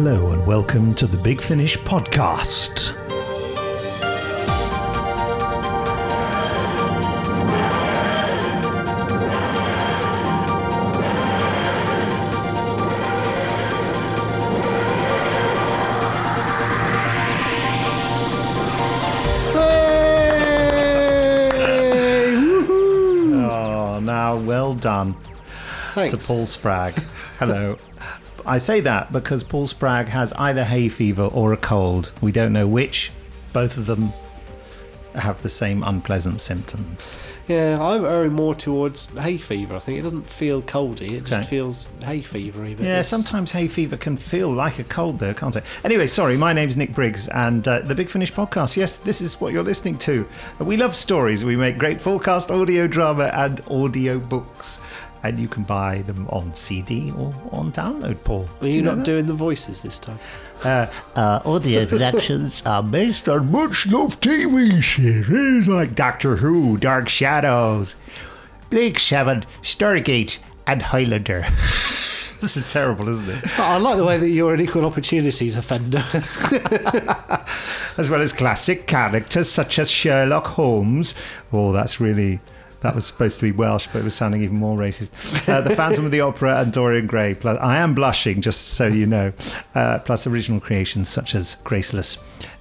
Hello and welcome to the Big Finish podcast. Oh, now well done Thanks. to Paul Spragg. Hello. I say that because Paul Spragg has either hay fever or a cold. We don't know which. Both of them have the same unpleasant symptoms. Yeah, I'm erring more towards hay fever. I think it doesn't feel coldy; it just Okay. feels hay fevery. But Yeah, it's- sometimes hay fever can feel like a cold, though, can't it? Anyway, sorry, my name's Nick Briggs, and uh, the Big Finish podcast. Yes, this is what you're listening to. We love stories. We make great fullcast audio drama and audio books, and you can buy them on CD or on download. Paul, Are you know not that? doing the voices this time? Uh, uh, audio productions are based on much loved TV series like Doctor Who, Dark Shadows, Blake Seven, Stargate, and Highlander. this is terrible, isn't it? I like the way that you're an equal opportunities offender. as well as classic characters such as Sherlock Holmes. Oh, that's really. That was supposed to be Welsh, but it was sounding even more racist. Uh, the Phantom of the Opera and Dorian Gray. Plus, I am blushing, just so you know. Uh, plus original creations such as Graceless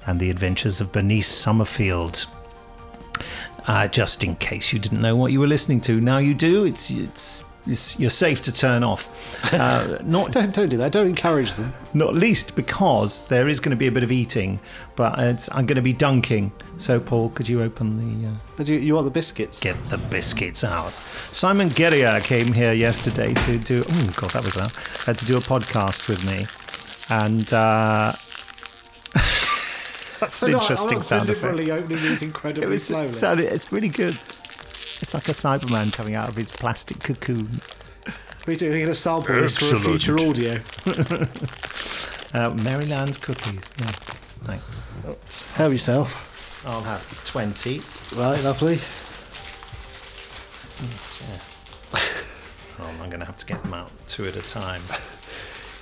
and The Adventures of Bernice Summerfield. Uh, just in case you didn't know what you were listening to, now you do. It's it's, it's you're safe to turn off. Uh, not don't don't do that. Don't encourage them. not least because there is going to be a bit of eating, but it's, I'm going to be dunking. So, Paul, could you open the. Uh, you, you want the biscuits? get the biscuits out. Simon Guerrier came here yesterday to do. Oh, God, that was loud. Uh, to do a podcast with me. And. Uh, that's an interesting sound effect. opening these incredibly It was slowly. sounded, it's really good. It's like a Cyberman coming out of his plastic cocoon. We're doing a sample this for a future audio. Uh, Maryland cookies. Yeah, thanks. Oh, Help yourself. I'll have 20. Right, lovely. Oh, I'm going to have to get them out two at a time.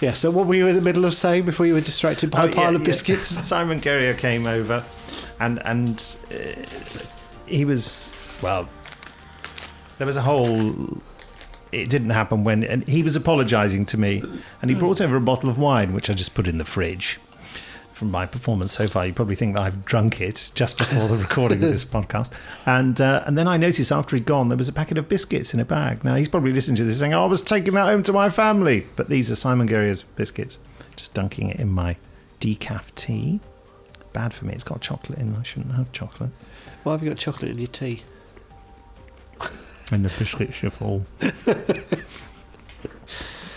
Yeah. So, what were you in the middle of saying before you were distracted by Oh, a pile yeah, of yeah. biscuits? Simon Guerrier came over, and and uh, he was well. There was a whole. It didn't happen when, and he was apologising to me, and he brought over a bottle of wine, which I just put in the fridge. From my performance so far, you probably think that I've drunk it just before the recording of this podcast, and uh, and then I noticed after he'd gone there was a packet of biscuits in a bag. Now he's probably listening to this saying, oh, "I was taking that home to my family," but these are Simon Guerrier's biscuits. Just dunking it in my decaf tea. Bad for me. It's got chocolate in. I shouldn't have chocolate. Why have you got chocolate in your tea? And the biscuits are full.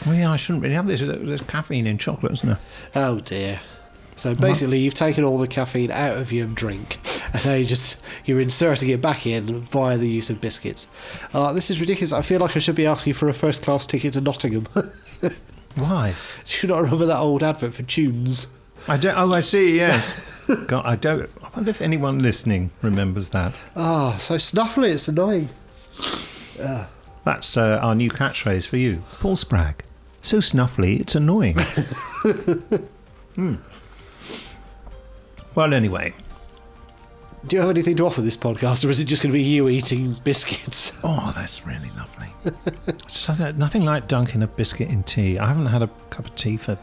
well, yeah, I shouldn't really have this. There's caffeine in chocolate, isn't there? Oh dear. So basically, you've taken all the caffeine out of your drink, and now you just you're inserting it back in via the use of biscuits. Uh, this is ridiculous. I feel like I should be asking for a first class ticket to Nottingham. Why? Do you not remember that old advert for Tunes? I don't. Oh, I see. Yes. God, I don't. I wonder if anyone listening remembers that. Ah, so snuffly. It's annoying. That's uh, our new catchphrase for you, Paul Spragg. So snuffly, it's annoying. Hmm. Well, anyway, Do you have anything to offer this podcast, or is it just going to be you eating biscuits? Oh, that's really lovely. Just nothing- nothing like dunking a biscuit in tea. I haven't had a cup of tea for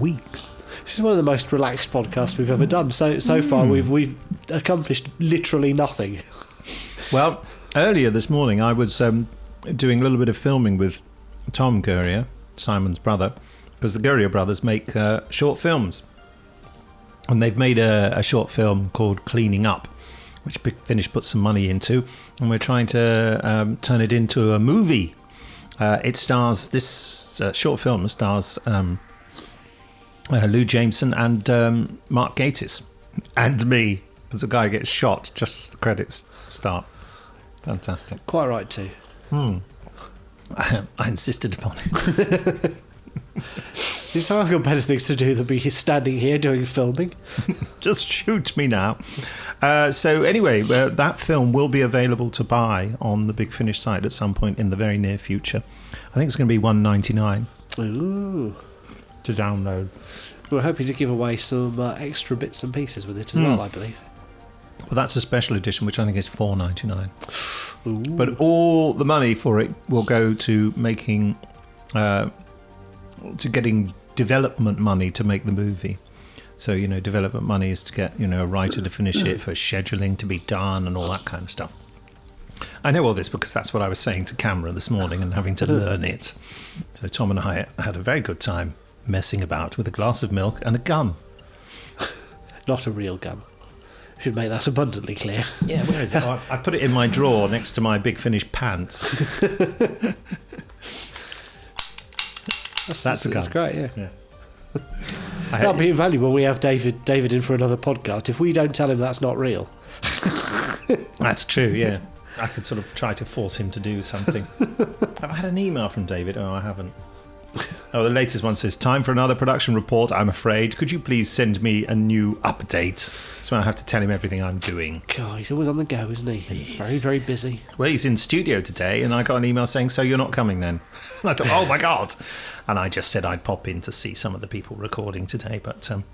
weeks. This is one of the most relaxed podcasts we've ever done. So so far, we've we've accomplished literally nothing. Well, earlier this morning, I was um, doing a little bit of filming with Tom Guerrier, Simon's brother, because the Guerrier brothers make uh, short films. And they've made a, a short film called Cleaning Up, which Big Finish put some money into. And we're trying to um, turn it into a movie. Uh, it stars, this uh, short film stars um, uh, Lou Jameson and um, Mark Gatiss. And me, as a guy gets shot just as the credits start. Fantastic. Quite right too. I, I insisted upon it. So I've got better things to do than be standing here doing filming. Just shoot me now. Uh, so anyway, uh, that film will be available to buy on the Big Finish site at some point in the very near future. I think it's going to be one ninety nine. Ooh. to download. We're hoping to give away some uh, extra bits and pieces with it as Hmm. well, I believe. Well, that's a special edition, which I think is four ninety nine. But all the money for it will go to making, uh, to getting development money to make the movie. So you know, development money is to get you know a writer to finish it, for scheduling to be done, and all that kind of stuff. I know all this because that's what I was saying to Cameron this morning and having to learn it. So Tom and I had a very good time messing about with a glass of milk and a gun. Not a real gun. Should make that abundantly clear. Yeah, where is it? Oh, I I put it in my drawer next to my Big Finish pants. That's, That's a that's great, yeah. Yeah. That'd be invaluable when we have David David in for another podcast. If we don't tell him that's not real, That's true, yeah. I could sort of try to force him to do something. Have I had an email from David? Oh, I haven't. Oh, the latest one says, Time for another production report, I'm afraid. Could you please send me a new update? So I have to tell him everything I'm doing. God, he's always on the go, isn't he? He's He very, very busy. Well, he's in studio today, and I got an email saying, So you're not coming then? And I thought, Oh my God. And I just said I'd pop in to see some of the people recording today, but um,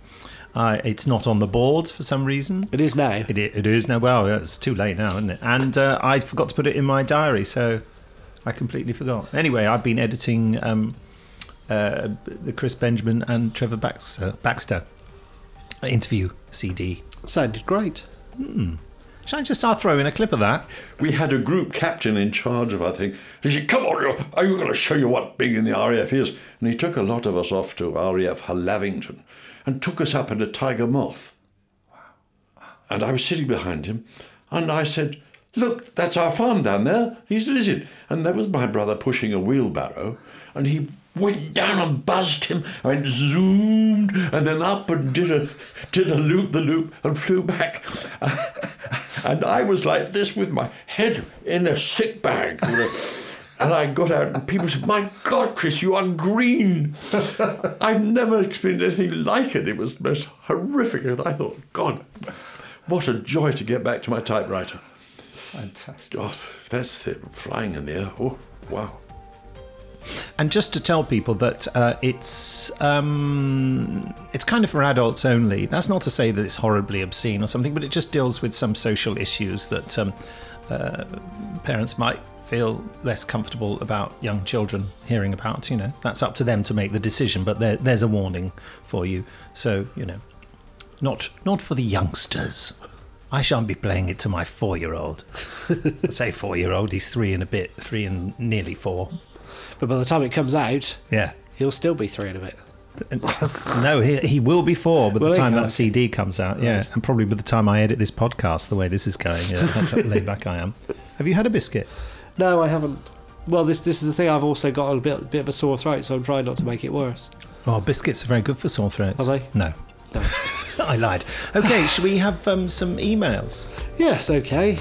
uh, it's not on the board for some reason. It is now. It, it is now. Well, it's too late now, isn't it? And uh, I forgot to put it in my diary, so I completely forgot. Anyway, I've been editing um, uh, the Chris Benjamin and Trevor Baxter, Baxter interview CD. Sounded great. Should I just start throwing a clip of that? We had a group captain in charge of our thing. He said, Come on, you- are you going to show you what being in the RAF is? And he took a lot of us off to RAF Lavington and took us up in a Tiger Moth. Wow. And I was sitting behind him and I said, Look, that's our farm down there. He said, Is it? And there was my brother pushing a wheelbarrow and he went down and buzzed him and zoomed and then up and did a did a loop the loop and flew back. and I was like this with my head in a sick bag. you know. And I got out, and people said, "My God, Chris, you are green." I've never experienced anything like it. It was the most horrific. And I thought, God, what a joy to get back to my typewriter. Fantastic. God, that's the flying in the air. Oh, wow. And just to tell people that uh, it's um, it's kind of for adults only. That's not to say that it's horribly obscene or something, but it just deals with some social issues that um, uh, parents might feel less comfortable about young children hearing about. You know, that's up to them to make the decision. But there, there's a warning for you. So you know, not not for the youngsters. I shan't be playing it to my four-year-old. Say four-year-old. He's three and a bit, three and nearly four. But by the time it comes out, Yeah. he'll still be three and a bit. no, he, he will be four by the he? time that. CD comes out. Yeah, and probably by the time I edit this podcast, the way this is going, yeah, that's how laid back I am. Have you had a biscuit? No, I haven't. Well, this this is the thing. I've also got a bit bit of a sore throat, so I'm trying not to make it worse. Oh, biscuits are very good for sore throats. Are they? No. No. I lied. Okay, should we have um, some emails? yes. Okay.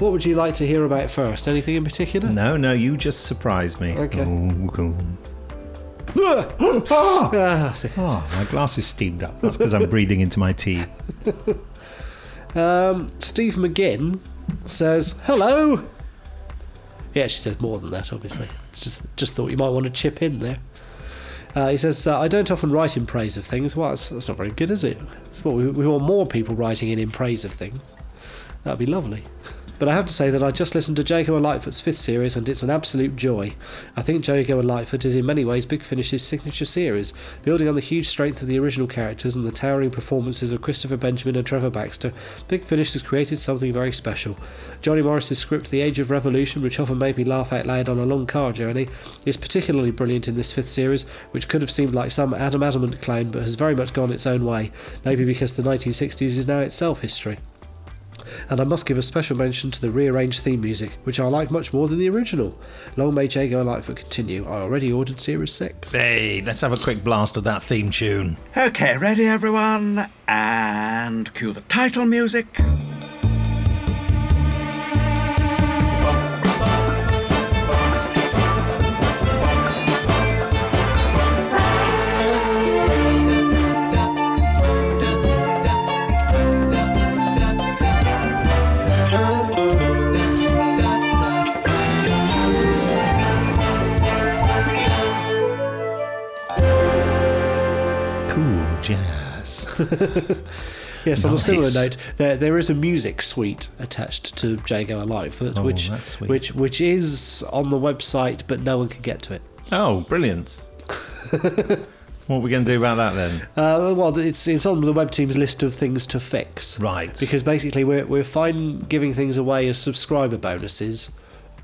What would you like to hear about first? Anything in particular? No, no, you just surprised me. Okay. Oh. Ah, Oh, my glass is steamed up. That's because I'm breathing into my tea. Um, Steve McGinn says, "Hello." Yeah, she says more than that. Obviously, just just thought you might want to chip in there. Uh, he says, uh, "I don't often write in praise of things. Well, that's, that's not very good, is it? That's what we, we want more people writing in in praise of things. That'd be lovely." But I have to say that I just listened to Jago and Litefoot's fifth series, and it's an absolute joy. I think Jago and Litefoot is in many ways Big Finish's signature series, building on the huge strength of the original characters and the towering performances of Christopher Benjamin and Trevor Baxter. Big Finish has created something very special. Johnny Morris's script, The Age of Revolution, which often made me laugh out loud on a long car journey, is particularly brilliant in this fifth series, which could have seemed like some Adam Adamant clone, but has very much gone its own way, maybe because the 1960s is now itself history. And I must give a special mention to the rearranged theme music, which I like much more than the original. Long may Jago and Litefoot continue. I already ordered Series 6. Hey, let's have a quick blast of that theme tune. Okay, ready everyone? And cue the title music. Yes, on a similar note, there there is a music suite attached to Jago and Litefoot, Oh, which which which is on the website, but no one can get to it. Oh, brilliant. what are we going to do about that then? Uh, well, it's it's on the web team's list of things to fix. Right. Because basically, we're we're fine giving things away as subscriber bonuses,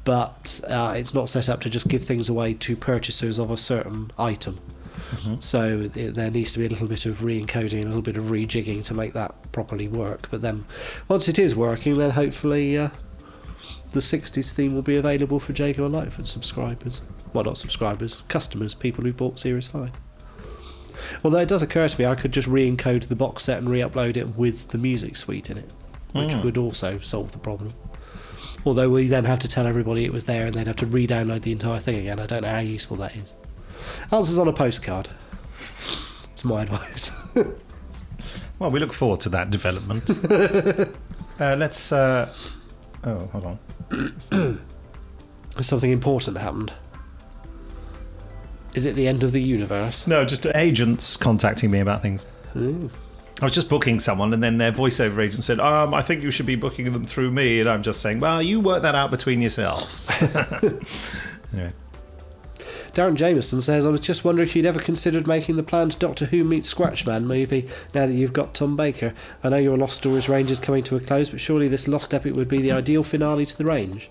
but uh, it's not set up to just give things away to purchasers of a certain item. Mm-hmm. So th- there needs to be a little bit of re-encoding, a little bit of rejigging to make that properly work. But then, once it is working, then hopefully uh, the '60s theme will be available for Jago and Litefoot subscribers. Well, not subscribers, customers, people who bought Series Five. Although it does occur to me, I could just re-encode the box set and re-upload it with the music suite in it, which Hmm. would also solve the problem. Although we then have to tell everybody it was there, and they'd have to re-download the entire thing again. I don't know how useful that is. Answers on a postcard. It's my advice. Well, we look forward to that development. uh, let's. Uh, oh, hold on. Something important happened. Is it the end of the universe? No, just agents contacting me about things. Ooh. I was just booking someone, and then their voiceover agent said, "Um, I think you should be booking them through me." And I'm just saying, "Well, you work that out between yourselves." anyway, Darren Jameson says, I was just wondering if you'd ever considered making the planned Doctor Who meets Scratchman movie now that you've got Tom Baker. I know your Lost Stories range is coming to a close, but surely this Lost Epic would be the ideal finale to the range.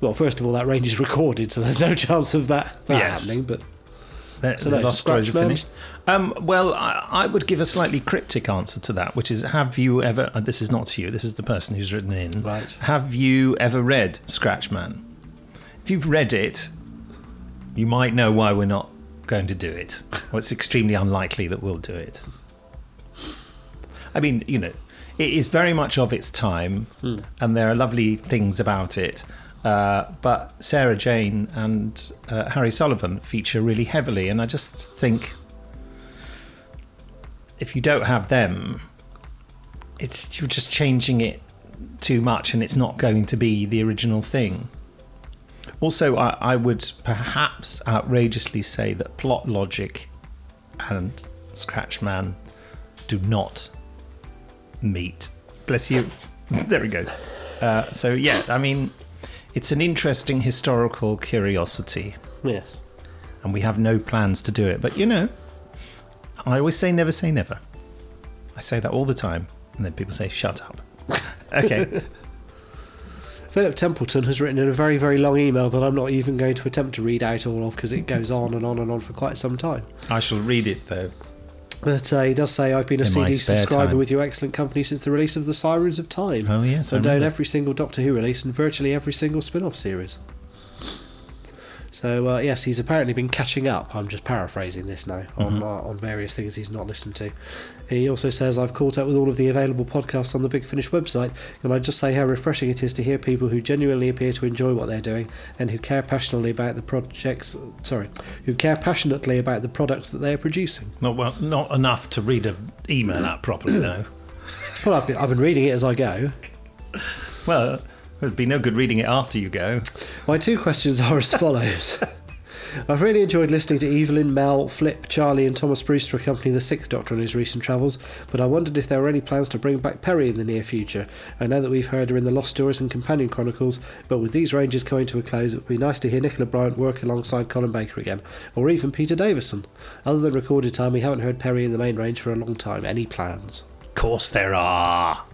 Well, first of all, that range is recorded, so there's no chance of that, that Yes. happening, but the, So the no, lost stories are finished. Um, well, I, I would give a slightly cryptic answer to that, which is: Have you ever? uh, this is not to you. This is the person who's written in. Right. Have you ever read Scratchman? If you've read it, you might know why we're not going to do it. Well, it's extremely unlikely that we'll do it. I mean, you know, it is very much of its time, and there are lovely things about it. Uh, but Sarah Jane and uh, Harry Sullivan feature really heavily, and I just think if you don't have them, it's you're just changing it too much, and it's not going to be the original thing. Also, I, I would perhaps outrageously say that plot logic and Scratchman do not meet. Bless you. there he goes. Uh, so yeah, I mean, it's an interesting historical curiosity, yes. and we have no plans to do it. But you know, I always say never say never. I say that all the time, and then people say shut up. okay. Philip Templeton has written in a very, very long email that I'm not even going to attempt to read out all of because it goes on and on and on for quite some time. I shall read it though. But uh, he does say, I've been a In CD subscriber time. with your excellent company since the release of The Sirens of Time. Oh, yes, I've done every single Doctor Who release and virtually every single spin off series. So, uh, yes, he's apparently been catching up. I'm just paraphrasing this now on, Mm-hmm. uh, on various things he's not listened to. He also says, I've caught up with all of the available podcasts on the Big Finish website, and I just say how refreshing it is to hear people who genuinely appear to enjoy what they're doing and who care passionately about the projects, sorry, who care passionately about the products that they are producing. Not well, not enough to read an email out properly though. Well, I've been, I've been reading it as I go. Well, it'd be no good reading it after you go. My two questions are as follows. I've really enjoyed listening to Evelyn, Mel, Flip, Charlie, and Thomas Brewster accompany the Sixth Doctor on his recent travels, but I wondered if there were any plans to bring back Peri in the near future. I know that we've heard her in the Lost Stories and Companion Chronicles, but with these ranges coming to a close, it would be nice to hear Nicola Bryant work alongside Colin Baker again, or even Peter Davison. Other than recorded time, we haven't heard Peri in the main range for a long time. Any plans? Of course there are.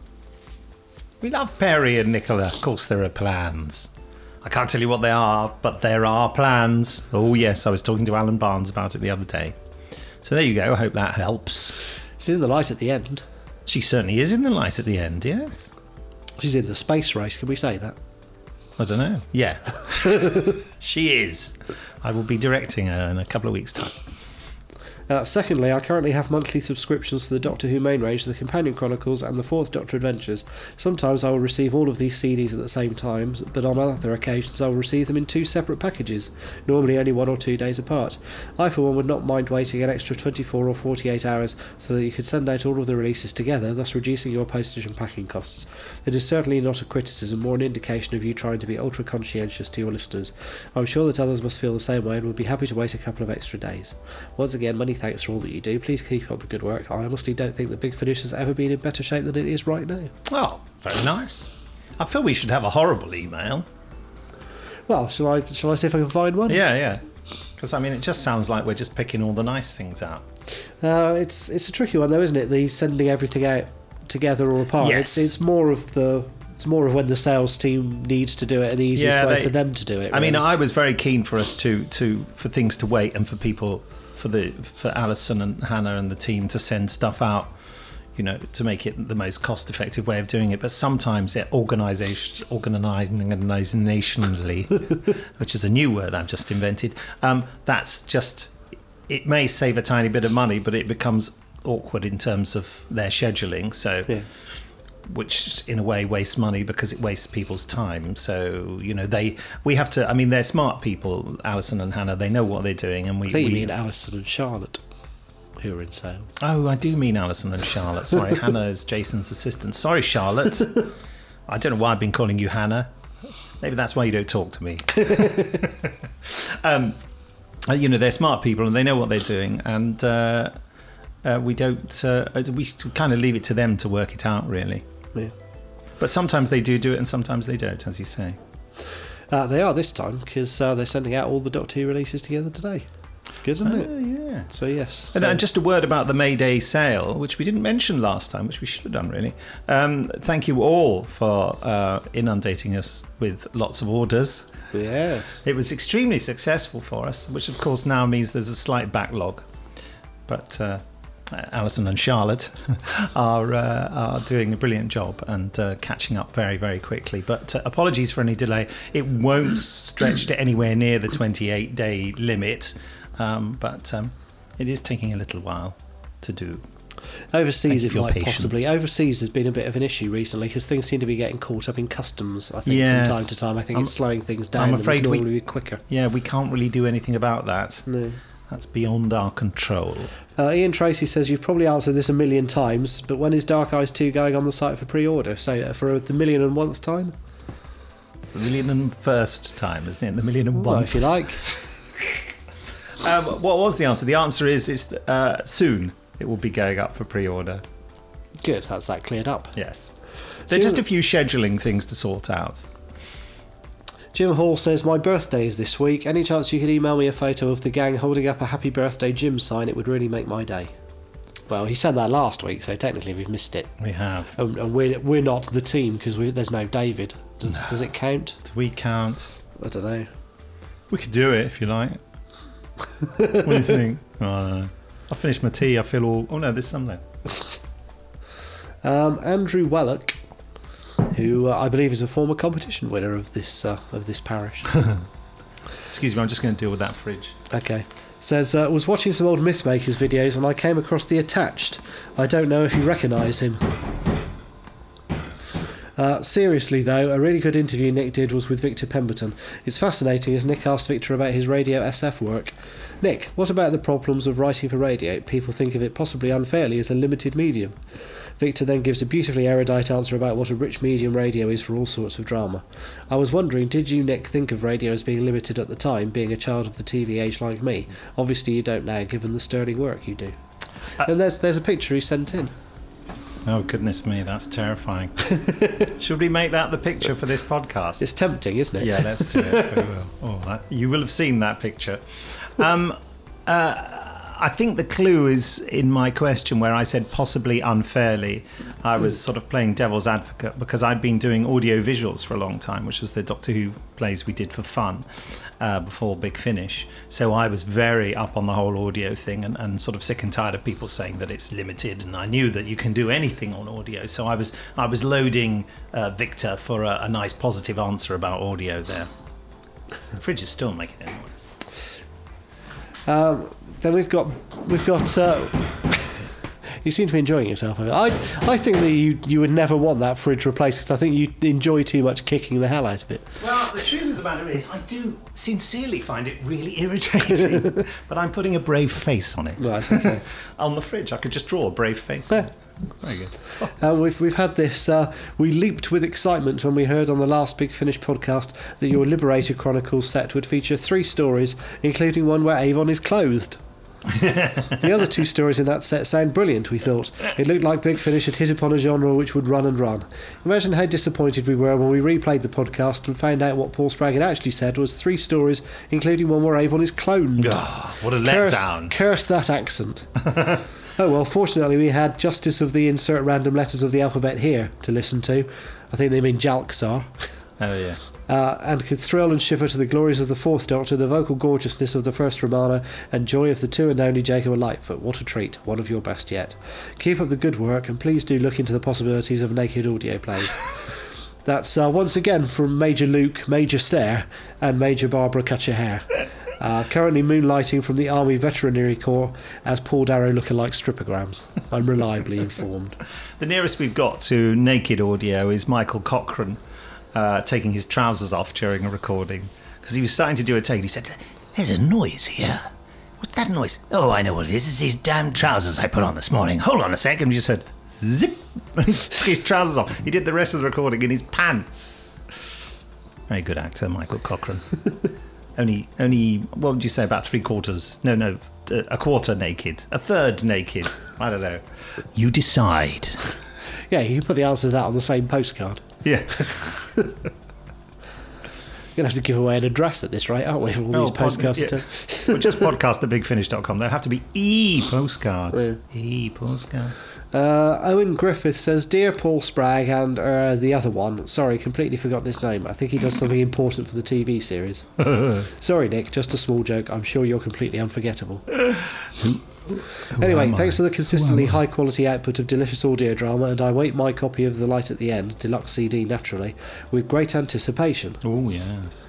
We love Peri and Nicola. Of course there are plans. I can't tell you what they are, but there are plans. Oh yes, I was talking to Alan Barnes about it the other day. So there you go. I hope that helps. She's in the light at the end. She certainly is in the light at the end. Yes. She's in the space race, can we say that? I don't know. Yeah. she is. I will be directing her in a couple of weeks' time. Uh, secondly, I currently have monthly subscriptions to the Doctor Who main range, the Companion Chronicles, and the Fourth Doctor Adventures. Sometimes I will receive all of these CDs at the same time, but on other occasions I will receive them in two separate packages, normally only one or two days apart. I, for one, would not mind waiting an extra 24 or 48 hours so that you could send out all of the releases together, thus reducing your postage and packing costs. It is certainly not a criticism, more an indication of you trying to be ultra conscientious to your listeners. I'm sure that others must feel the same way and would be happy to wait a couple of extra days. Once again, many thanks for all that you do. Please keep up the good work. I honestly don't think that Big Finish has ever been in better shape than it is right now. Oh, very nice. I feel we should have a horrible email. Well, shall I shall I see if I can find one? Yeah, yeah. Because I mean, it just sounds like we're just picking all the nice things out. Uh, it's it's a tricky one though, isn't it? The sending everything out together or apart. Yes. It's it's more of the it's more of when the sales team needs to do it and the easiest Yeah, way they- for them to do it. I mean. I was very keen for us to to for things to wait and for people for the for Alison and Hannah and the team to send stuff out. You know, to make it the most cost-effective way of doing it, but sometimes it organisationally, which is a new word I've just invented. Um, that's just it may save a tiny bit of money, but it becomes awkward in terms of their scheduling. So, Yeah. Which in a way wastes money because it wastes people's time. So you know they we have to. I mean, they're smart people, Alison and Hannah. They know what they're doing, and we. I think we you mean Alison and Charlotte, who are in sales. oh, I do mean Alison and Charlotte. Sorry, Hannah is Jason's assistant. Sorry, Charlotte. I don't know why I've been calling you Hannah. Maybe that's why you don't talk to me. um, uh, you know, they're smart people and they know what they're doing, and uh, uh, we don't. Uh, we kind of leave it to them to work it out, really. Yeah. But sometimes they do do it, and sometimes they don't, as you say. Uh, they are this time because uh, they're sending out all the Doctor Who releases together today. It's good, isn't it? Oh, yeah. So yes. And so- just a word about the May Day sale, which we didn't mention last time, which we should have done really. Um, thank you all for uh, inundating us with lots of orders. yes. It was extremely successful for us, which of course now means there's a slight backlog. But uh, Alison and Charlotte are uh, are doing a brilliant job and uh, catching up very very quickly. But uh, apologies for any delay. It won't stretch to anywhere near the 28 day limit, um, but um, it is taking a little while to do. Overseas, you if for like patience. possibly. Overseas has been a bit of an issue recently because things seem to be getting caught up in customs. I think Yes. from time to time. I think I'm- it's slowing things down. I'm afraid we- quicker. Yeah, we can't really do anything about that. No. That's beyond our control. Uh, Ian Tracy says you've probably answered this a million times, but when is Dark Eyes 2 going on the site for pre-order? So uh, for the million and one time? The million and first time, isn't it? The million and one. if you like. Um, what was the answer? The answer is is uh, soon. It will be going up for pre-order. Good, that's that cleared up. Yes. There are just a few scheduling things to sort out. Jim Hall says, My birthday is this week. Any chance you could email me a photo of the gang holding up a happy birthday Jim sign? It would really make my day. Well, he said that last week, so technically we've missed it. We have. And, and we're, we're not the team because there's no David. Does, does it count? Do we count? I don't know. We could do it if you like. what do you think? Oh, I don't know. I finished my tea. I feel all. Oh no, there's some there. Um, Andrew Wellock, who uh, I believe is a former competition winner of this uh, of this parish. Excuse me. I'm just going to deal with that fridge. Okay. Says, uh, was watching some old Mythmakers videos and I came across the attached. I don't know if you recognise him. Uh, seriously, though, a really good interview Nick did was with Victor Pemberton. It's fascinating as Nick asked Victor about his radio SF work. Nick, what about the problems of writing for radio? People think of it possibly unfairly as a limited medium. Victor then gives a beautifully erudite answer about what a rich medium radio is for all sorts of drama. I was wondering, did you, Nick, think of radio as being limited at the time, being a child of the TV age like me? Obviously, you don't now, given the sterling work you do. and there's there's a picture he sent in. Oh goodness me, that's terrifying. Should we make that the picture for this podcast? It's tempting, isn't it? Yeah, let's do it. We will. Oh, that, you will have seen that picture. Um, uh, I think the clue is in my question where I said possibly unfairly. I was sort of playing devil's advocate because I'd been doing audio visuals for a long time, which was the Doctor Who plays we did for fun uh, before Big Finish. So I was very up on the whole audio thing and, and sort of sick and tired of people saying that it's limited. And I knew that you can do anything on audio. So I was I was loading uh, Victor for a, a nice positive answer about audio there. The fridge is still making a noise. Um, then we've got we've got. Uh, you seem to be enjoying yourself. I I think that you you would never want that fridge replaced because I think you enjoy too much kicking the hell out of it. Well, the truth of the matter is, I do sincerely find it really irritating. but I'm putting a brave face on it. Right. Okay. on the fridge, I could just draw a brave face. Yeah. Very good. Uh, we've we've had this. Uh, we leaped with excitement when we heard on the last Big Finish podcast that your Liberator Chronicles set would feature three stories, including one where Avon is clothed. the other two stories in that set sound brilliant, we thought. It looked like Big Finish had hit upon a genre which would run and run. Imagine how disappointed we were when we replayed the podcast and found out what Paul Spragg had actually said was three stories, including one where Avon is cloned. Ah, what a Curse, letdown. curse that accent. oh well, fortunately we had Justice of the Insert Random Letters of the Alphabet here to listen to. I think they mean Jalxar. Oh yeah. Uh, and could thrill and shiver to the glories of the Fourth Doctor, the vocal gorgeousness of the first Romana, and joy of the two and only Jacob Litefoot. What a treat! One of your best yet. Keep up the good work, and please do look into the possibilities of naked audio plays. That's uh, once again from Major Luke, Major Stare, and Major Barbara Cut Your Hair. Uh, currently moonlighting from the Army Veterinary Corps as Paul Darrow lookalike stripograms. I'm reliably informed. The nearest we've got to naked audio is Michael Cochrane uh, taking his trousers off during a recording because he was starting to do a take. and He said, "There's a noise here. What's that noise? Oh, I know what it is. It's these damn trousers I put on this morning. Hold on a second. We just heard zip. his trousers off. He did the rest of the recording in his pants. Very good actor, Michael Cochrane. only, only. What would you say? About three quarters? No, no, a quarter naked, a third naked. I don't know. You decide. Yeah, you can put the answer to that on the same postcard. Yeah. You're going to have to give away an address at this rate, aren't we? For all Oh, these pod- postcards. yeah. well, just podcast at bigfinish.com. They'll have to be e postcards. Yeah. E postcards. Uh, Owen Griffith says, "Dear Paul Spragg and uh, the other one. Sorry, completely forgotten his name. I think he does something important for the TV series. Sorry, Nick. Just a small joke. I'm sure you're completely unforgettable." Anyway, thanks for the consistently high quality output of delicious audio drama, and I wait my copy of The Light at the End, deluxe CD naturally, with great anticipation. Oh, yes.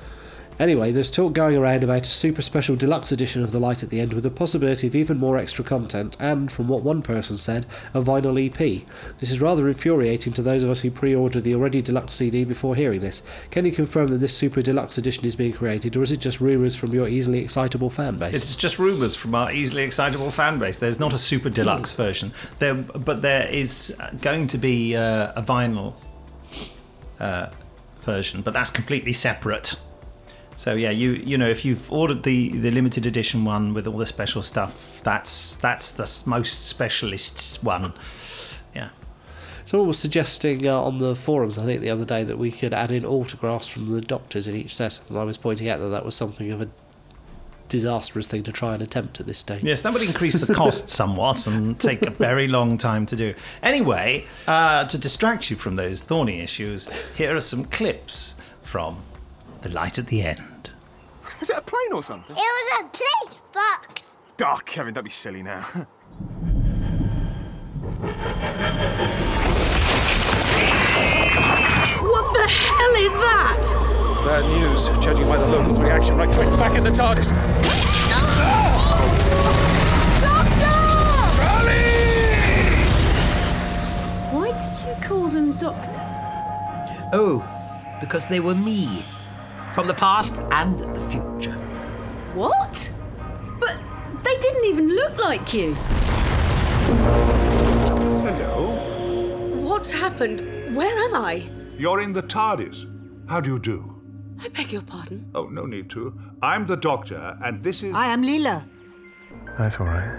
Anyway, there's talk going around about a super special deluxe edition of The Light at the End with the possibility of even more extra content and, from what one person said, a vinyl EP. This is rather infuriating to those of us who pre ordered the already deluxe CD before hearing this. Can you confirm that this super deluxe edition is being created, or is it just rumours from your easily excitable fan base? It's just rumours from our easily excitable fan base. There's not a super deluxe version. There, but there is going to be uh, a vinyl uh, version, but that's completely separate. So yeah, you you know if you've ordered the the limited edition one with all the special stuff, that's that's the most specialist one. Yeah. Someone was suggesting uh, on the forums, I think, the other day that we could add in autographs from the doctors in each set, and I was pointing out that that was something of a disastrous thing to try and attempt at this stage. Yes, that would increase the cost somewhat and take a very long time to do. Anyway, uh, to distract you from those thorny issues, here are some clips from The Light at the End. Was it a plane or something? It was a plate box. Oh, Kevin, don't be silly now. What the hell is that? Bad news, judging by the locals' reaction right quick back in the TARDIS. Why did you call them Doctor? Oh, because they were me. From the past and the future. What? But they didn't even look like you. Hello. What happened? Where am I? You're in the TARDIS. How do you do? I beg your pardon. Oh, no need to. I'm the Doctor, and this is. I am Leela. That's all right.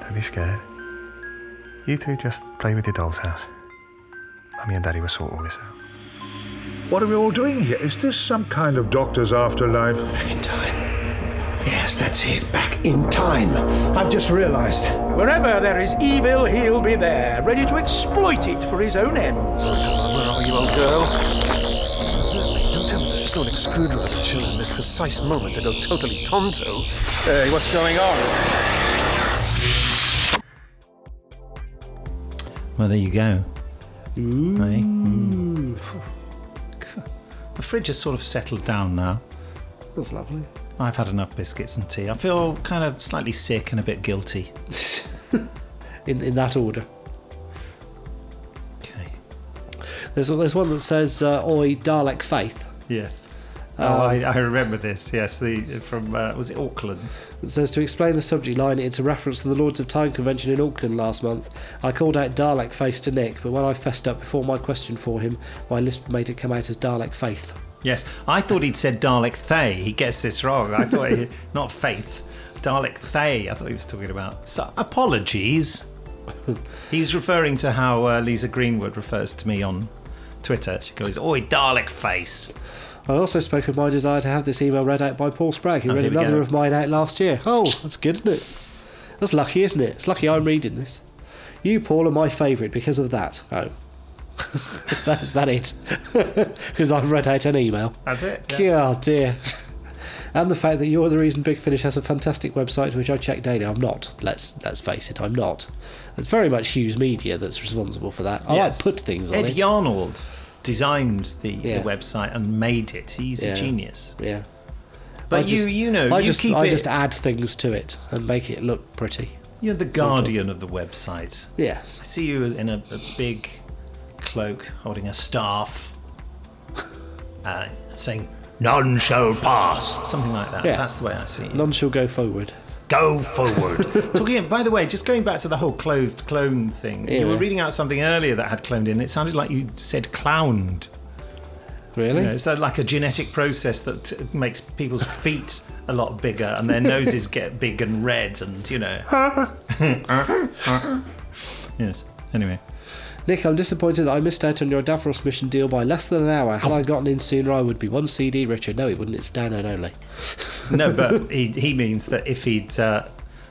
Don't be scared. You two just play with your doll's house. Mummy and Daddy will sort all this out. What are we all doing here? Is this some kind of Doctor's afterlife? Back in time. Yes, that's it. Back in time. I've just realised. Wherever there is evil, he'll be there, ready to exploit it for his own ends. Where are you, old girl? Certainly, don't tell me there's a sonic screwdriver chosen in this precise moment to go totally tonto. Hey, what's going on? Well, there you go. Hey? Mm. The fridge has sort of settled down now. That's lovely. I've had enough biscuits and tea. I feel kind of slightly sick and a bit guilty. In, in that order. Okay. There's, there's one that says, uh, Oi, Dalek Faith. Yes. Oh, I, I remember this. Yes, the from uh, was it Auckland? It says to explain the subject line, it's a reference to the Lords of Time convention in Auckland last month. I called out Dalek Face to Nick, but when I fessed up before my question for him, my lisp made it come out as Dalek Faith. Yes, I thought he'd said Dalek Thay. He gets this wrong. I thought he, not Faith. Dalek Thay. I thought he was talking about. So, apologies. He's referring to how uh, Lisa Greenwood refers to me on Twitter. She goes, Oi, Dalek face. I also spoke of my desire to have this email read out by Paul Spragg, who Oh, read another of mine out last year. Oh, that's good, isn't it? That's lucky, isn't it? It's lucky I'm reading this. You, Paul, are my favourite because of that. Oh. is, that, is that it? Because I've read out an email. That's it. Oh dear. And the fact that you're the reason Big Finish has a fantastic website which I check daily. I'm not. Let's let's face it, I'm not. It's very much Hughes Media that's responsible for that. I Yes. put things on Ed it. Yarnold designed the, Yeah. the website and made it. He's Yeah. a genius. Yeah. But I you, just- you know, I you just keep I it. just add things to it and make it look pretty. You're the guardian of the website. Yes. I see you as in a, a big cloak holding a staff, uh, saying, None shall pass. Something like that. Yeah. That's the way I see it. None shall go forward. Go forward. Talking, by the way, just going back to the whole clothed clone thing, you were reading out something earlier that had cloned in. It sounded like you said clowned. Really? You know, it's uh, like a genetic process that t- makes people's feet a lot bigger and their noses get big and red and, you know. yes. Anyway. Nick, I'm disappointed that I missed out on your Davros mission deal by less than an hour. Had I gotten in sooner, I would be one CD richer. No, it wouldn't. It's download only. No, but he, he means that if he'd uh,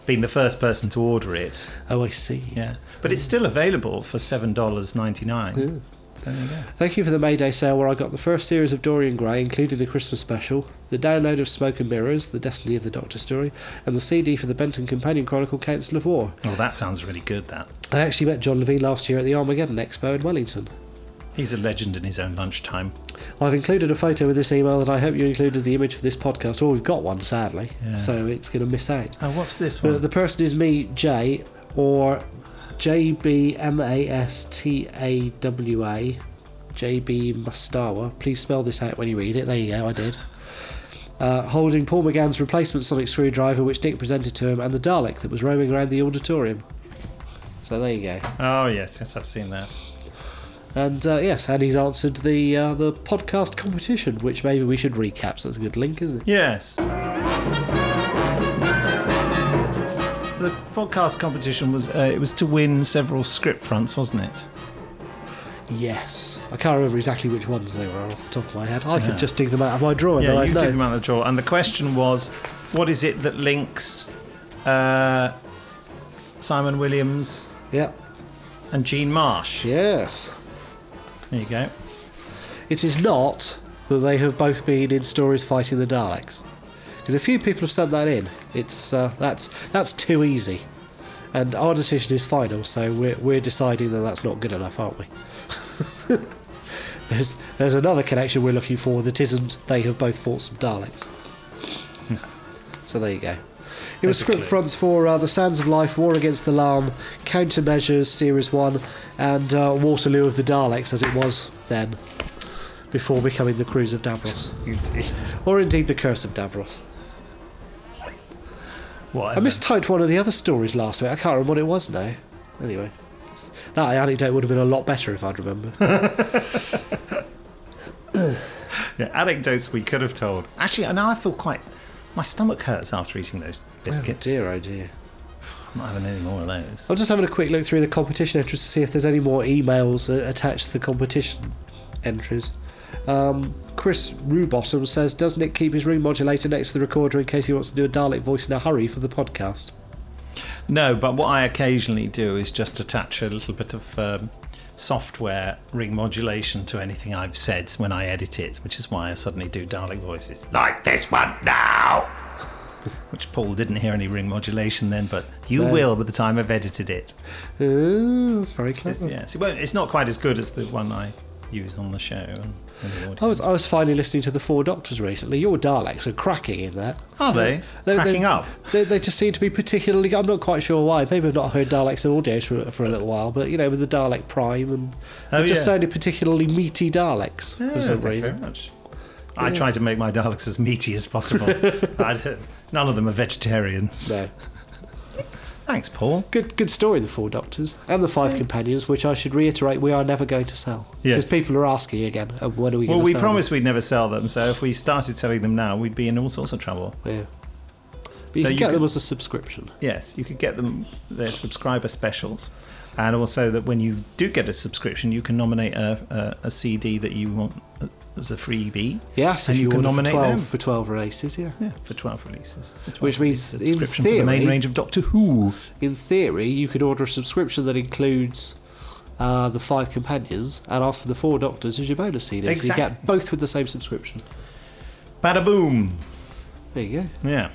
been the first person to order it. Oh, I see. Yeah. But it's still available for $7.99. So there you go. Thank you for the Mayday sale where I got the first series of Dorian Gray, including the Christmas special, the download of Smoke and Mirrors, the Destiny of the Doctor story, and the CD for the Benton Companion Chronicle Council of War. Oh, that sounds really good, that. I actually met John Levene last year at the Armageddon Expo in Wellington. He's a legend in his own lunchtime. I've included a photo with this email that I hope you include as the image for this podcast. Oh, we've got one, sadly, Yeah. so it's going to miss out. Oh, what's this The, one? the person is me, Jay, or JBMASTAWA, JB Mustawa. Please spell this out when you read it. There you go, I did. Uh, holding Paul McGann's replacement sonic screwdriver, which Nick presented to him, and the Dalek that was roaming around the auditorium. So there you go. Oh, yes, yes, I've seen that. And uh, yes, and he's answered the uh, the podcast competition, which maybe we should recap. So that's a good link, isn't it? Yes. The podcast competition was uh, it was to win several script fronts, wasn't it? Yes. I can't remember exactly which ones they were off the top of my head. I Yeah. could just dig them out of my drawer and yeah, then you know. did them out of the drawer. And the question was, what is it that links uh, Simon Williams Yeah. and Jean Marsh? Yes. There you go. It is not that they have both been in stories fighting the Daleks, because a few people have sent that in. It's uh, that's that's too easy, and our decision is final. So we're we're deciding that that's not good enough, aren't we? there's there's another connection we're looking for that isn't they have both fought some Daleks. So there you go. It was script fronts for uh, The Sands of Life, War Against the Laan, Countermeasures, Series 1, and uh, Waterloo of the Daleks, as it was then, before becoming The Cruise of Davros. Indeed. Or indeed The Curse of Davros. Whatever. I mistyped one of the other stories last week. I can't remember what it was now. Anyway, that anecdote would have been a lot better if I'd remembered. Yeah, anecdotes we could have told. Actually, now I feel quite. My stomach hurts after eating those biscuits. Oh dear, oh dear. I'm not having any more of those. I'm just having a quick look through the competition entries to see if there's any more emails attached to the competition entries. Um, Chris Rubottom says, Does Nick keep his ring modulator next to the recorder in case he wants to do a Dalek voice in a hurry for the podcast? No, but what I occasionally do is just attach a little bit of um, software ring modulation to anything I've said when I edit it, which is why I suddenly do Dalek voices. Like this one now! Which Paul didn't hear any ring modulation then, but you No. will by the time I've edited it. Uh, that's very clever. Yes, it won't, it's not quite as good as the one I use on the show. And, and the audio. I was I was finally listening to the Four Doctors recently. Your Daleks are cracking in that. Are they? Cracking up? They, they just seem to be particularly. I'm not quite sure why. Maybe I've not heard Daleks in audio for, for a little while, but you know, with the Dalek Prime and Oh, they just yeah. sounded particularly meaty Daleks Yeah, for some reason. very much. I Yeah. try to make my Daleks as meaty as possible. I, none of them are vegetarians. No. Thanks, Paul. Good, good story. The Four Doctors and the Five Companions, which I should reiterate, we are never going to sell Yes. because people are asking again, uh, when are we Well, going to we sell? promised we'd never sell them, so if we started selling them now, we'd be in all sorts of trouble. them? Yeah. But you So can you get could- them as a subscription. Yes, you could get them their subscriber specials, and also that when you do get a subscription, you can nominate a, a, a CD that you want as a freebie. Yes, and if you, can nominate for 12, them. for 12 releases, yeah. Yeah, for 12 releases. The 12 Which means, release in subscription theory, for the main range of Doctor Who. In theory, you could order a subscription that includes uh, the five companions and ask for the four doctors as your bonus CD. So you get both with the same subscription. Bada boom. There you go. Yeah.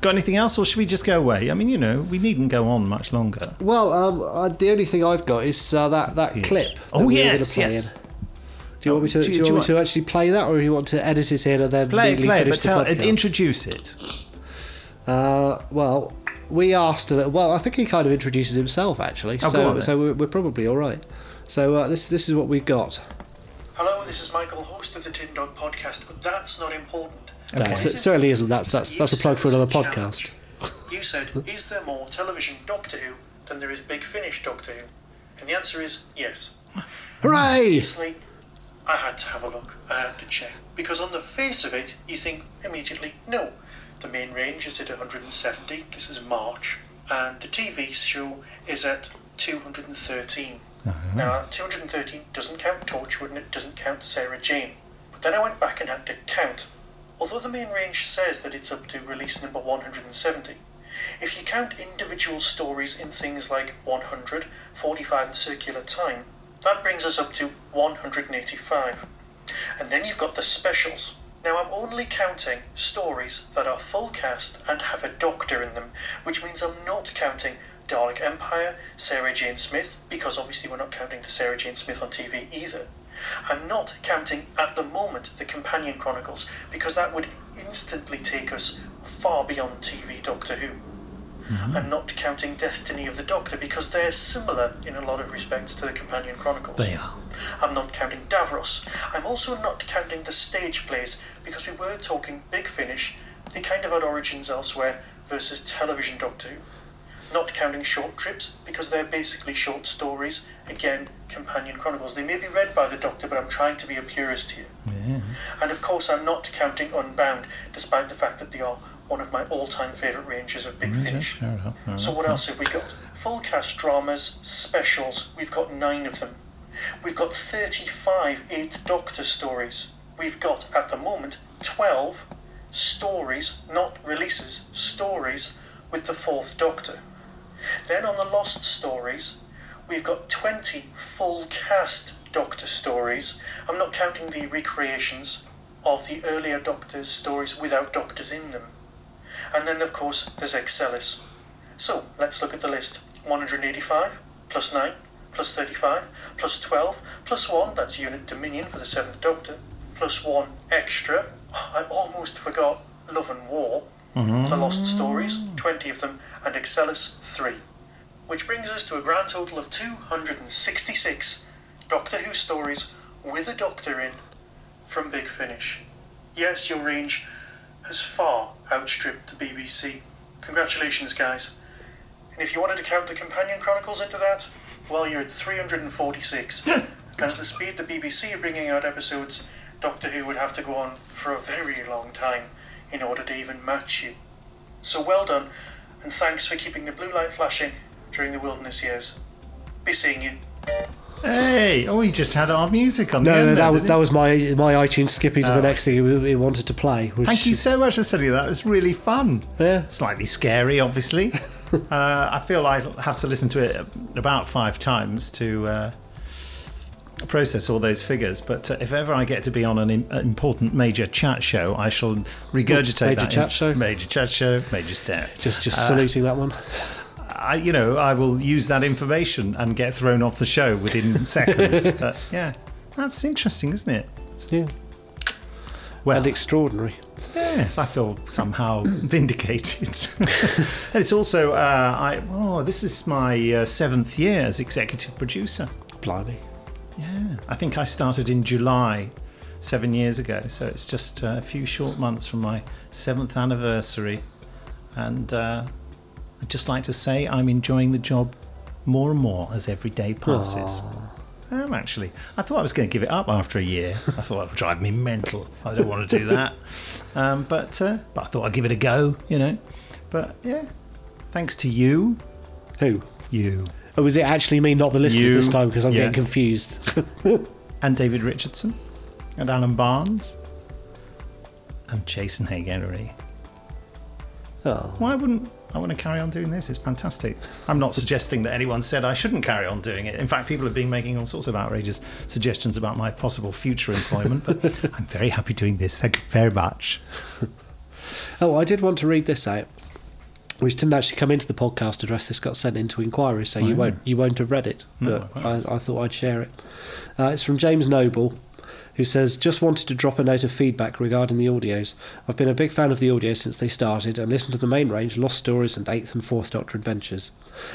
Got anything else, or should we just go away? I mean, you know, we needn't go on much longer. Well, um, uh, the only thing I've got is uh, that, that clip. that Oh, we yes, yes. in. Do you want me to? Do do you, you- do you want me to actually play that, or do you want to edit it in and then Play, neatly play, finish but tell, the podcast? introduce it. Uh, well, we asked. A, little, well, I think he kind of introduces himself actually. Oh, so, on so we're, we're probably all right. So uh, this this is what we've got. Hello, this is Michael, host of the Tin Dog Podcast, but that's not important. No, What it is certainly isn't. That's that's that's a plug for another podcast. You said, is there more television Doctor Who than there is Big Finish Doctor Who? And the answer is yes. Hooray! Obviously, I had to have a look. I had to check. Because on the face of it, you think immediately, no. The main range is at 170. This is March. And the TV show is at 213. Uh-huh. Now, 213 doesn't count Torchwood and it doesn't count Sarah Jane. But then I went back and had to count. Although the main range says that it's up to release number 170, if you count individual stories in things like 100, 45 and circular time, that brings us up to 185. And then you've got the specials. Now I'm only counting stories that are full cast and have a doctor in them, which means I'm not counting Dalek Empire, Sarah Jane Smith, because obviously we're not counting the Sarah Jane Smith on TV either. I'm not counting at the moment the Companion Chronicles, because that would instantly take us far beyond TV Doctor Who. Mm-hmm. I'm not counting Destiny of the Doctor because they're similar in a lot of respects to the Companion Chronicles. They are. I'm not counting Davros. I'm also not counting the stage plays because we were talking Big Finish. They kind of had origins elsewhere versus television Doctor Who. Not counting short trips because they're basically short stories. Again, Companion Chronicles. They may be read by the Doctor, but I'm trying to be a purist here. Yeah. And of course, I'm not counting Unbound, despite the fact that they are one of my all-time favourite ranges of Big Finish. Fair fair So what else have we got? Full cast dramas, specials. We've got nine of them. We've got 35 Eighth Doctor stories. We've got, at the moment, 12 stories, not releases, stories with the Fourth Doctor. Then on the Lost stories, we've got 20 full cast Doctor stories. I'm not counting the recreations of the earlier Doctor's stories without Doctors in them. And then, of course, there's Excelis. So, let's look at the list 185, plus 9, plus 35, plus 12, plus 1, that's Unit Dominion for the 7th Doctor, plus 1 extra. I almost forgot Love and War, mm-hmm. The Lost Stories, 20 of them, and Excelis 3. Which brings us to a grand total of 266 Doctor Who stories with a Doctor in from Big Finish. Yes, your range has far outstripped the BBC. Congratulations, guys. And if you wanted to count the Companion Chronicles into that, well, you're at 346. and at the speed the BBC are bringing out episodes, Doctor Who would have to go on for a very long time in order to even match you. So well done, and thanks for keeping the blue light flashing during the wilderness years. Be seeing you. Hey! Oh, he just had our music on the No, end no, there, that, was, that was my my iTunes skipping to Oh. the next thing he, he wanted to play. Which Thank you so much for sending that. It was really fun. Yeah. Slightly scary, obviously. uh, I feel I have to listen to it about five times to uh, process all those figures. But uh, if ever I get to be on an im- important major chat show, I shall regurgitate Major that. chat show? Major chat show. Major stare. Just just Uh, saluting that one. I, you know, I will use that information and get thrown off the show within seconds. But yeah, that's interesting, isn't it? Yeah. Well, and extraordinary. Yes, I feel somehow vindicated. and it's also, uh, I oh, this is my uh, seventh year as executive producer. Blimey. Yeah, I think I started in July seven years ago, so it's just uh, a few short months from my seventh anniversary. And uh, I'd just like to say I'm enjoying the job more and more as every day passes. I am actually. I thought I was going to give it up after a year. I thought it would drive me mental. I don't want to do that. Um, but uh, but I thought I'd give it a go. You know. But yeah, thanks to you. Who? You. Oh, was it actually me, not the listeners You. this time? Because I'm Yeah. getting confused. and David Richardson, and Alan Barnes, and Jason Haigh-Ellery. Oh. Why wouldn't I want to carry on doing this? It's fantastic. I'm not suggesting that anyone said I shouldn't carry on doing it. In fact, people have been making all sorts of outrageous suggestions about my possible future employment, but I'm very happy doing this. Thank you very much. Oh, I did want to read this out, which didn't actually come into the podcast address. This got sent into inquiry, so you Oh. won't you won't have read it. No, But I, I thought I'd share it. Uh, it's from James Noble, who says, "Just wanted to drop a note of feedback regarding the audios. I've been a big fan of the audios since they started, and listened to the main range, Lost Stories, and Eighth and Fourth Doctor Adventures.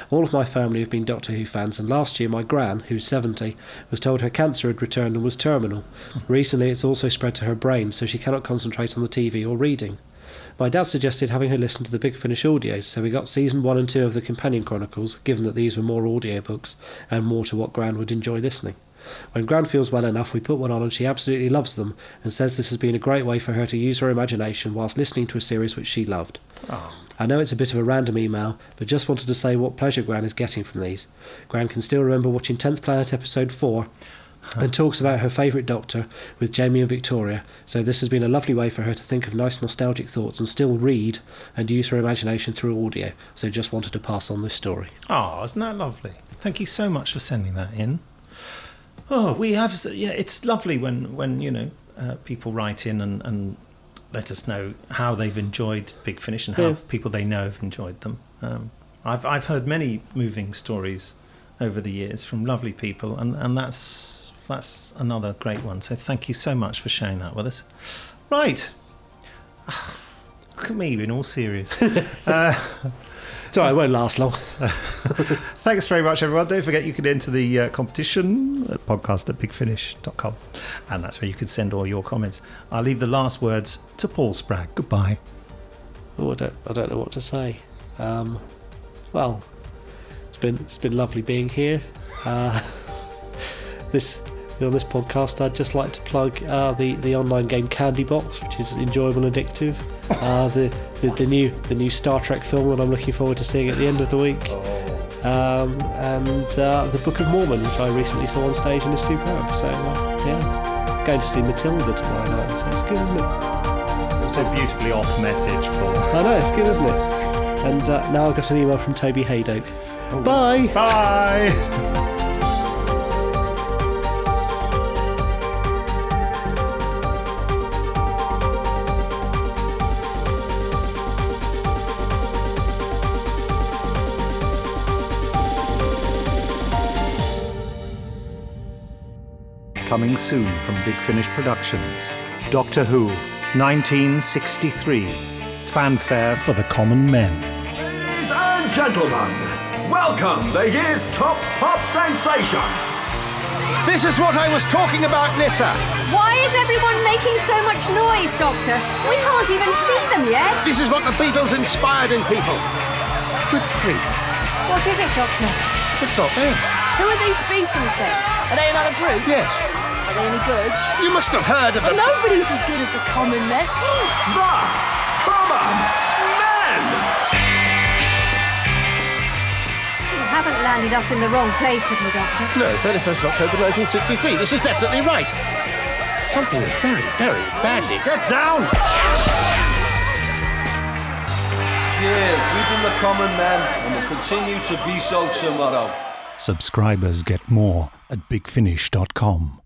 All of my family have been Doctor Who fans, and last year my gran, who's 70, was told her cancer had returned and was terminal. Recently, it's also spread to her brain, so she cannot concentrate on the TV or reading." My dad suggested having her listen to the Big Finish audios, so we got season one and two of the Companion Chronicles, given that these were more audiobooks and more to what Gran would enjoy listening. When Gran feels well enough, we put one on and she absolutely loves them and says this has been a great way for her to use her imagination whilst listening to a series which she loved. Ah. I know it's a bit of a random email, but just wanted to say what pleasure Gran is getting from these. Gran can still remember watching 10th Planet Episode 4 and talks about her favourite Doctor with Jamie and Victoria, so this has been a lovely way for her to think of nice nostalgic thoughts and still read and use her imagination through audio. So just wanted to pass on this story. Oh, isn't that lovely? Thank you so much for sending that in. Oh, we have. Yeah, it's lovely when when you know uh, people write in and, and let us know how they've enjoyed Big Finish and how Yeah. people they know have enjoyed them. Um, I've I've heard many moving stories over the years from lovely people, and, and that's that's another great one. So thank you so much for sharing that with us. Right. Look at me in all serious. uh, So it won't last long. Thanks very much, everyone. Don't forget you can enter the uh, competition at podcast at bigfinish.com. And that's where you can send all your comments. I'll leave the last words to Paul Spragg. Goodbye. Oh, I don't, I don't know what to say. Um, well, it's been it's been lovely being here. Uh, this on this podcast, I'd just like to plug uh, the the online game Candy Box, which is enjoyable and addictive. Uh, the, the the new the new Star Trek film that I'm looking forward to seeing at the end of the week. Um, and uh, the Book of Mormon, which I recently saw on stage and is superb. So uh, yeah, going to see Matilda tomorrow night. So it's good, isn't it? Also, beautifully off message, Paul. I know, it's good, isn't it? And uh, now I've got an email from Toby Hadoke. Bye! Bye! Coming soon from Big Finish Productions. Doctor Who, 1963. Fanfare for the common men. Ladies and gentlemen, welcome the year's top pop sensation. This is what I was talking about, Nyssa. Why is everyone making so much noise, Doctor? We can't even see them yet. This is what the Beatles inspired in people. Good grief. What is it, Doctor? It's not there. Who are these Beatles then? Are they another group? Yes. Are they any good? You must have heard of Well, them. nobody's as good as the common men. The Common Men! You haven't landed us in the wrong place, have you, Doctor? No, 31st of October 1963. This is definitely right. Something is very, very badly. Get down! Cheers. We've been the common men and will continue to be so tomorrow. Subscribers get more at bigfinish.com.